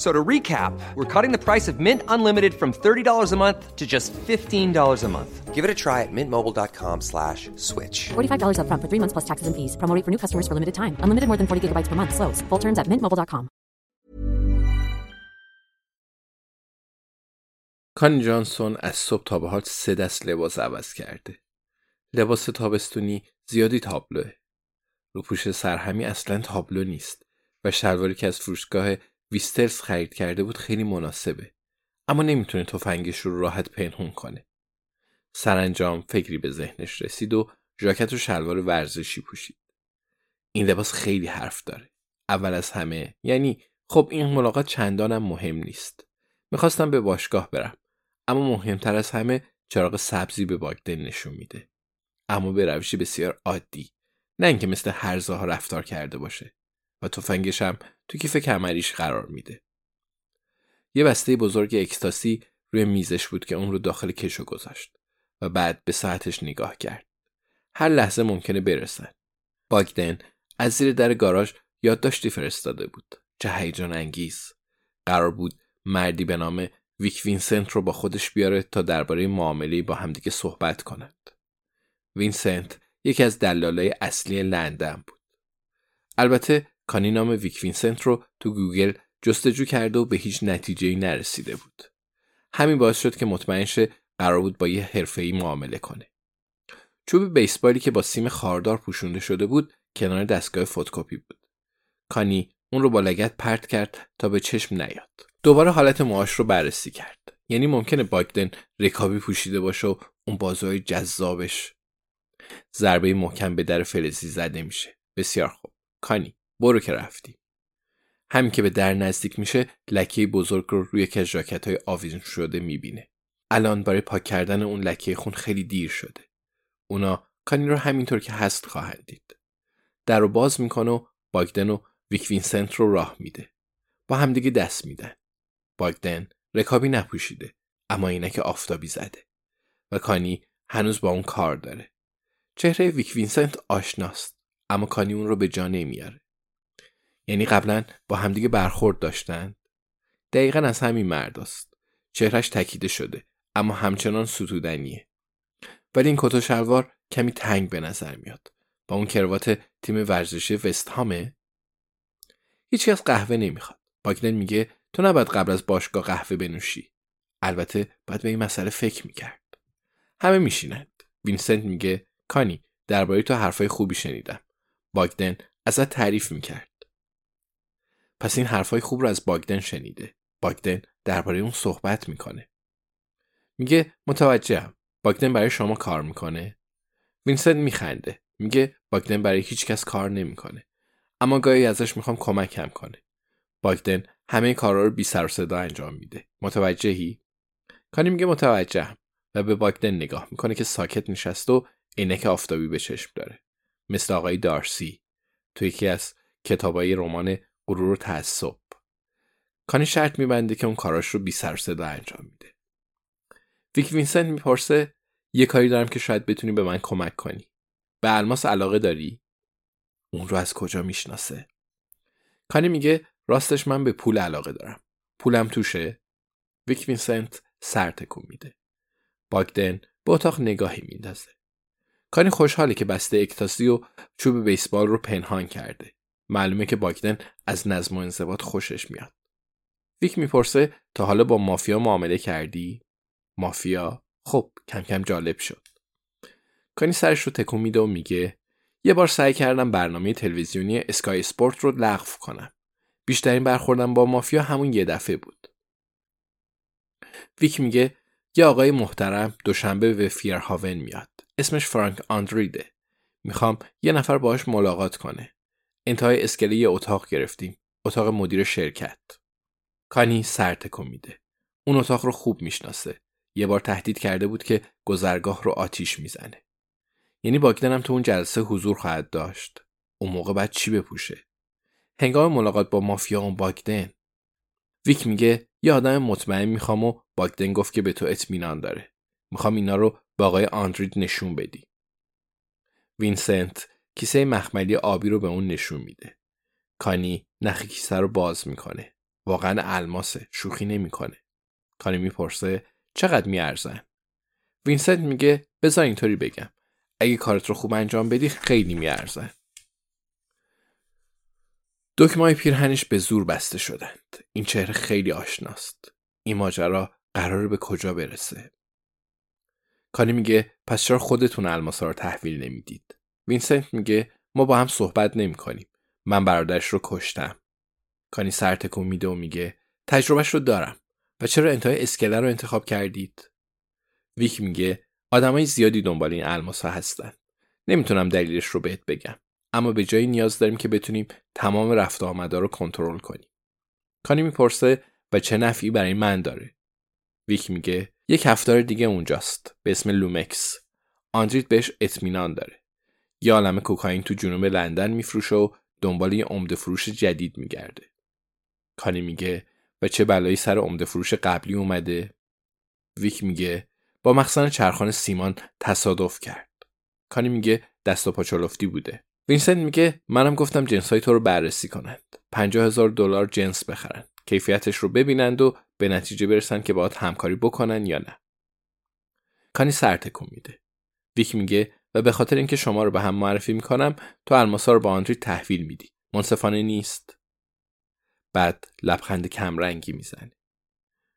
f- So to recap, we're cutting the price of Mint Unlimited from $30 a month to just $15 a month. Give it a try at mintmobile.com slash switch. $45 upfront for three months plus taxes and fees. Promo rate for new customers for limited time. Unlimited more than 40 gigabytes per month. Slows. Full terms at mintmobile.com. کانی جانسون از صبح تا به حال سه دست لباس عوض کرده. لباس تابستونی زیادی تابلوه. روپوش سرهمی اصلا تابلو نیست و شلواری که از فروشگاه ویسترز خرید کرده بود خیلی مناسبه. اما نمی‌تونه تفنگش رو راحت پنهون کنه. سرانجام فکری به ذهنش رسید و ژاکت و شلوار ورزشی پوشید. این لباس خیلی حرف داره. اول از همه یعنی خب این ملاقات چندانم مهم نیست. می‌خواستم به باشگاه برم. اما مهمتر از همه چراغ سبزی به باگدن نشون میده. اما به روشی بسیار عادی. نه اینکه مثل هرزه ها رفتار کرده باشه. و تفنگش هم تو کیف کمریش قرار میده. یه بسته بزرگ اکستاسی روی میزش بود که اون رو داخل کشو گذاشت و بعد به ساعتش نگاه کرد. هر لحظه ممکنه برسن. باگدن از زیر در گاراژ یادداشتی فرستاده بود. چه هیجان انگیز. قرار بود مردی به نام ویک وینسنت رو با خودش بیاره تا درباره معامله با همدیگه صحبت کنند. وینسنت یکی از دلالای اصلی لندن بود. البته کانی نام ویک وینسنت رو تو گوگل جستجو کرده و به هیچ نتیجه نرسیده بود. همین باعث شد که مطمئن شه قرار بود با یه حرفه‌ای معامله کنه. چوب بیسبالی که با سیم خاردار پوشونده شده بود کنار دستگاه فتوکپی بود. کانی اون رو با لگت پرت کرد تا به چشم نیاد. دوباره حالت موهاش رو بررسی کرد. یعنی ممکنه باگدن رکابی پوشیده باشه و اون بازوهای جذابش ضربه محکم به در فلزی زده میشه. بسیار خوب. کانی برو که رفتی. همین که به در نزدیک میشه لکه بزرگ رو روی از ژاکت های آویزون شده می‌بینه. الان برای پاک کردن اون لکه خون خیلی دیر شده. اونا کانی رو همینطور که هست خواهند دید. در رو باز می‌کنه و باگدن و ویک وینسنت رو راه میده. با همدیگه دست میدن. باگدن رکابی نپوشیده اما عینک آفتابی زده و کانی هنوز با اون کار داره. چهره ویک وینسنت آشناست اما کانی اون رو به جا نمیاره. یعنی قبلا با همدیگه برخورد داشتن دقیقا از همین مرداست. چهرش تکیده شده اما همچنان ستودنیه. ولی این کت و شلوار کمی تنگ به نظر میاد. با اون کروات تیم ورزشی وست هامه هیچی از قهوه نمی‌خواد. باگدن میگه تو نباید قبل از باشگاه قهوه بنوشی. البته باید به این مسئله فکر می‌کرد. همه میشینند. وینسنت میگه کانی درباره تو حرفای خوبی شنیدم. باگدن ازت تعریف می‌کرد. پس این حرفای خوب رو از باگدن شنیده. باگدن درباره اون صحبت می‌کنه. میگه متوجهم. باگدن برای شما کار می‌کنه. وینسنت میخنده. میگه باگدن برای هیچ کس کار نمی‌کنه. اما گاهی ازش می‌خوام کمکم کنه. باگدن همه کارا رو بی سر صدا انجام میده. متوجهی؟ کانی میگه متوجهم و به باگدن نگاه می‌کنه که ساکت نشست و عینک آفتابی به چشم داره. مثل آقای دارسی تو یکی از کتابای رمان غرور و تعصب. کانی شرط میبنده که اون کاراش رو بی سر صدا انجام میده. ویک وینسنت می‌پرسه یه کاری دارم که شاید بتونی به من کمک کنی. به الماس علاقه داری؟ اون رو از کجا می‌شناسه؟ کانی میگه راستش من به پول علاقه دارم. پولم توشه. ویک وینسنت سر تکون میده. باگدن به اتاق نگاهی میندازه. کانی خوشحاله که بسته اکستاسی و چوب بیسبال رو پنهان کرده. معلومه که باگدن از نظم و انضباط خوشش میاد. ویک می‌پرسه تا حالا با مافیا معامله کردی؟ مافیا. خب کم کم جالب شد. کانی سرش رو تکون میده و میگه یه بار سعی کردم برنامه تلویزیونی اسکای اسپورت رو لغو کنم. بیشترین برخوردم با مافیا همون یه دفعه بود. ویک میگه یه آقای محترم دوشنبه به فیرهاون میاد. اسمش فرانک آندریده. می‌خوام یه نفر باهاش ملاقات کنه. انتهای اسکله اتاق گرفتیم. اتاق مدیر شرکت. کانی سر تکون میده. اون اتاق رو خوب می‌شناسه. یه بار تهدید کرده بود که گذرگاه رو آتیش می‌زنه. یعنی باگدن تو اون جلسه حضور خواهد داشت. اون موقع بعد چی بپوشه؟ هنگام ملاقات با مافیا اون باگدن. ویک میگه یه آدم مطمئن می‌خوام و باگدن گفت که به تو اطمینان داره. می‌خوام اینا رو به آقای آندریت نشون بدی. وینسنت کیسه مخملی آبی رو به اون نشون میده. کانی نخ کیسه رو باز می‌کنه. واقعا الماسه شوخی نمی‌کنه. کانی می‌پرسه چقدر میارزن؟ وینسنت میگه بذار اینطوری بگم. اگه کارت رو خوب انجام بدی خیلی میارزن. دکمه پیرهنش به زور بسته شدند. این چهره خیلی آشناست. این ماجرا قراره به کجا برسه؟ کانی میگه پس چرا خودتون الماسا رو تحویل نمی‌دید؟ وینسنت میگه ما با هم صحبت نمی کنیم. من برادرش رو کشتم. کانی سر تکون میده و میگه تجربهش رو دارم. و چرا انتهای اسکله رو انتخاب کردید؟ ویک میگه آدمای زیادی دنبال این الماسا هستن. نمی‌تونم دلیلش رو بهت بگم. اما به جایی نیاز داریم که بتونیم تمام رفت آمدا رو کنترل کنیم. کانی می‌پرسه و چه نفعی برای من داره؟ ویک میگه یک نفر دیگه اونجاست. به اسم لومکس. آندریت بهش اطمینان داره. یه عالم کوکائین تو جنوب لندن میفروشه و دنبال یه عمده فروش جدید میگرده. کانی میگه و چه بلایی سر عمده فروش قبلی اومده؟ ویک میگه با مخزن چرخان سیمان تصادف کرد. کانی میگه دست و پا چلفتی بوده. وینسنت میگه منم گفتم جنس تو رو بررسی کنند. 50 هزار دلار جنس بخرند. کیفیتش رو ببینند و به نتیجه برسن که باید همکاری بکنن یا نه. کانی سر تکون میده. ویک میگه و به خاطر اینکه شما رو به هم معرفی می‌کنم تو الماسا رو به آندریت تحویل میدی. منصفانه نیست. بعد لبخند کمرنگی می‌زنه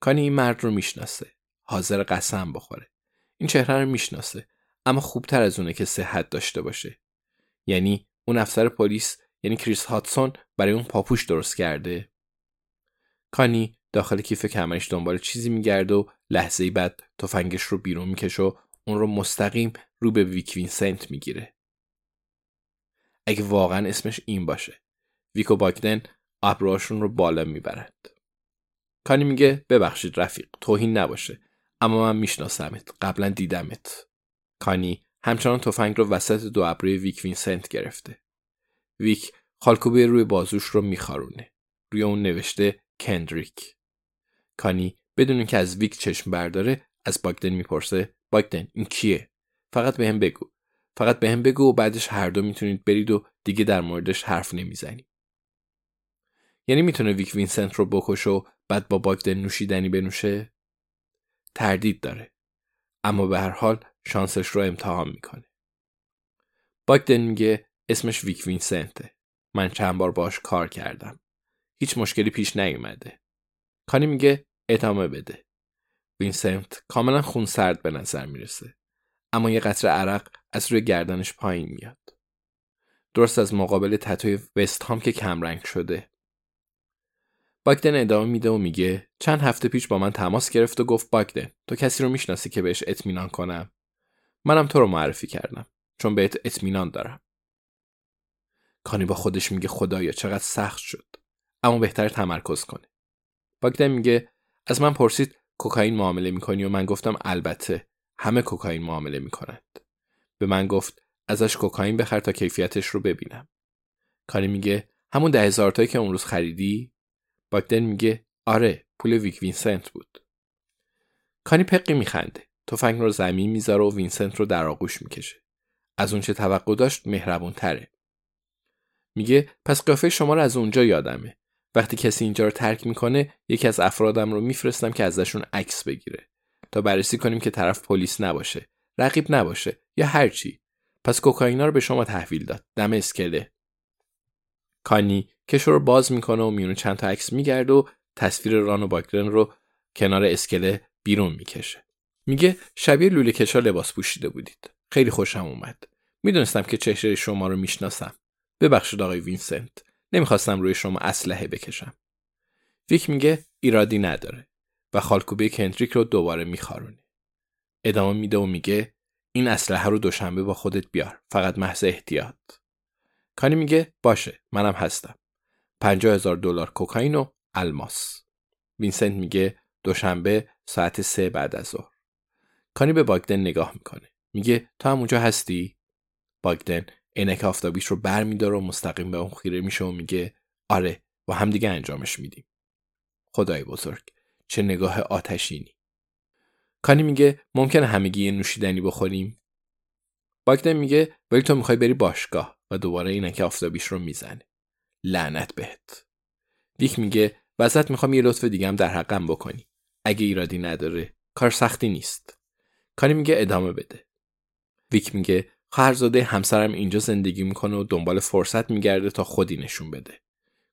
کانی این مرد رو می‌شناسه. حاضر قسم بخوره. این چهره رو می‌شناسه. اما خوبتر از اونه که صحت داشته باشه. یعنی اون افسر پلیس یعنی کریس هاتسون برای اون پاپوش درست کرده. کانی داخل کیف کمرش دنبال چیزی میگرده و لحظه بعد تفنگش رو بیرون می‌کشه و اون رو مستقیم رو به ویک وینسنت می‌گیره. اگه واقعا اسمش این باشه. ویک و باگدن ابروهاشون رو بالا می‌برند کانی میگه ببخشید رفیق توهین نباشه اما من میشناسمت قبلا دیدمت. کانی همچنان تفنگ رو وسط دو ابروی ویک وینسنت گرفته. ویک خالکوبی روی بازوش رو میخارونه. روی اون نوشته کندریک. کانی بدون که از ویک چشم برداره از باگدن می‌پرسه باگدن این کیه؟ فقط بهم بگو. فقط بهم بگو و بعدش هر دو می‌تونید برید و دیگه در موردش حرف نمی‌زنی یعنی می‌تونه ویک وینسنت رو بکشه و بعد با باگدن نوشیدنی بنوشه؟ تردید داره. اما به هر حال شانسش رو امتحان می‌کنه. باگدن میگه اسمش ویک وینسنته. من چند بار باش کار کردم. هیچ مشکلی پیش نیومده. کانی میگه ادامه بده. وینسنت کاملا خونسرد به نظر می‌رسه. اما یه قطره عرق از روی گردنش پایین میاد. درست از مقابل تتوی وست هام که کمرنگ شده. باگدن ادامه میده و میگه چند هفته پیش با من تماس گرفت و گفت باگدن تو کسی رو می‌شناسی که بهش اطمینان کنم؟ منم تو رو معرفی کردم چون بهت اطمینان دارم. کانی با خودش میگه خدایا چقدر سخت شد. اما بهتر تمرکز کنه باگدن میگه از من پرسید کوکائین معامله می‌کنی و من گفتم البته همه کوکائین معامله می‌کنند. به من گفت ازش کوکائین بخر تا کیفیتش رو ببینم. کانی میگه همون ده هزار تایی که اون روز خریدی؟ باگدن میگه آره پول ویک وینسنت بود. کانی پقی میخنده. تفنگ رو زمین می‌ذاره و وینسنت رو در آغوش می‌کشه. از اونچه توقع داشت مهربون تره میگه پس قیافه شما رو از اونجا یادمه. وقتی کسی اینجا رو ترک می‌کنه یکی از افرادم رو میفرستم که ازشون عکس بگیره. تا بررسی کنیم که طرف پلیس نباشه رقیب نباشه یا هر چی. پس کوکائینا رو به شما تحویل داد. دم اسکله. کانی کشو رو باز می‌کنه و میونه چند تا عکس میگرده و تصویر ران و باگرن رو کنار اسکله بیرون می‌کشه. میگه شبیه لوله کشا لباس پوشیده بودید. خیلی خوشم اومد. می‌دونستم که چهره شما رو می‌شناسم. ببخشید آقای وینسنت. نمی‌خواستم روی شما اسلحه بکشم. ویک میگه ایرادی نداره و خالکوبی کندریک رو دوباره میخارونه. ادامه میده و میگه این اسلحه رو دوشنبه با خودت بیار فقط محض احتیاط. کانی میگه باشه منم هستم. پنجاه هزار دلار کوکائین و الماس. وینسنت میگه دوشنبه ساعت سه بعد از ظهر. کانی به باگدن نگاه می‌کنه. میگه تو هم اونجا هستی؟ باگدن عینک آفتابیش رو بر میداره و مستقیم به اون خیره میشه و میگه آره و همدیگه انجامش میدیم. خدای بزرگ چه نگاه آتشینی. کانی میگه ممکنه همگی یه نوشیدنی بخوریم؟ باگدن میگه ولی تو می‌خوای بری باشگاه و دوباره عینک آفتابیش رو می‌زنه لعنت بهت. ویک میگه وسط می‌خوام یه لطف دیگه هم در حقم بکنی. اگه ایرادی نداره کار سختی نیست. کانی میگه ادامه بده. ویک میگه خواهرزاده همسرم اینجا زندگی می‌کنه و دنبال فرصت میگرده تا خودی نشون بده.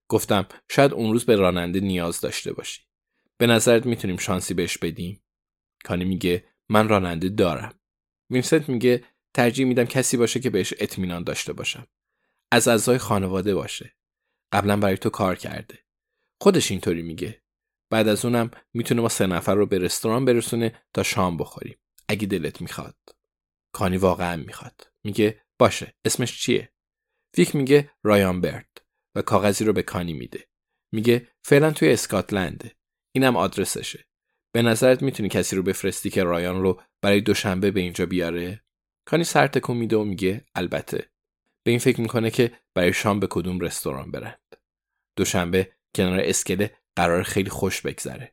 گفتم شاید اون روز به راننده نیاز داشته باشی. به نظرت می‌تونیم شانسی بهش بدیم؟ کانی میگه من راننده دارم. وینسنت میگه ترجیح میدم کسی باشه که بهش اطمینان داشته باشم. از اعضای خانواده باشه. قبلا برای تو کار کرده. خودش اینطوری میگه. بعد از اونم می‌تونه ما سه نفر رو به رستوران برسونه تا شام بخوریم. اگه دلت می‌خواد. کانی واقعا می‌خواد. میگه باشه اسمش چیه؟ ویک میگه رایان برد و کاغذی رو به کانی میده. میگه فعلا توی اسکاتلنده. اینم آدرسشه. به نظرت می‌تونی کسی رو بفرستی که رایان رو برای دوشنبه به اینجا بیاره؟ کانی سر تکون میده و میگه البته. به این فکر می‌کنه که برای شام به کدوم رستوران برند. دوشنبه کنار اسکله قرار خیلی خوش بگذره.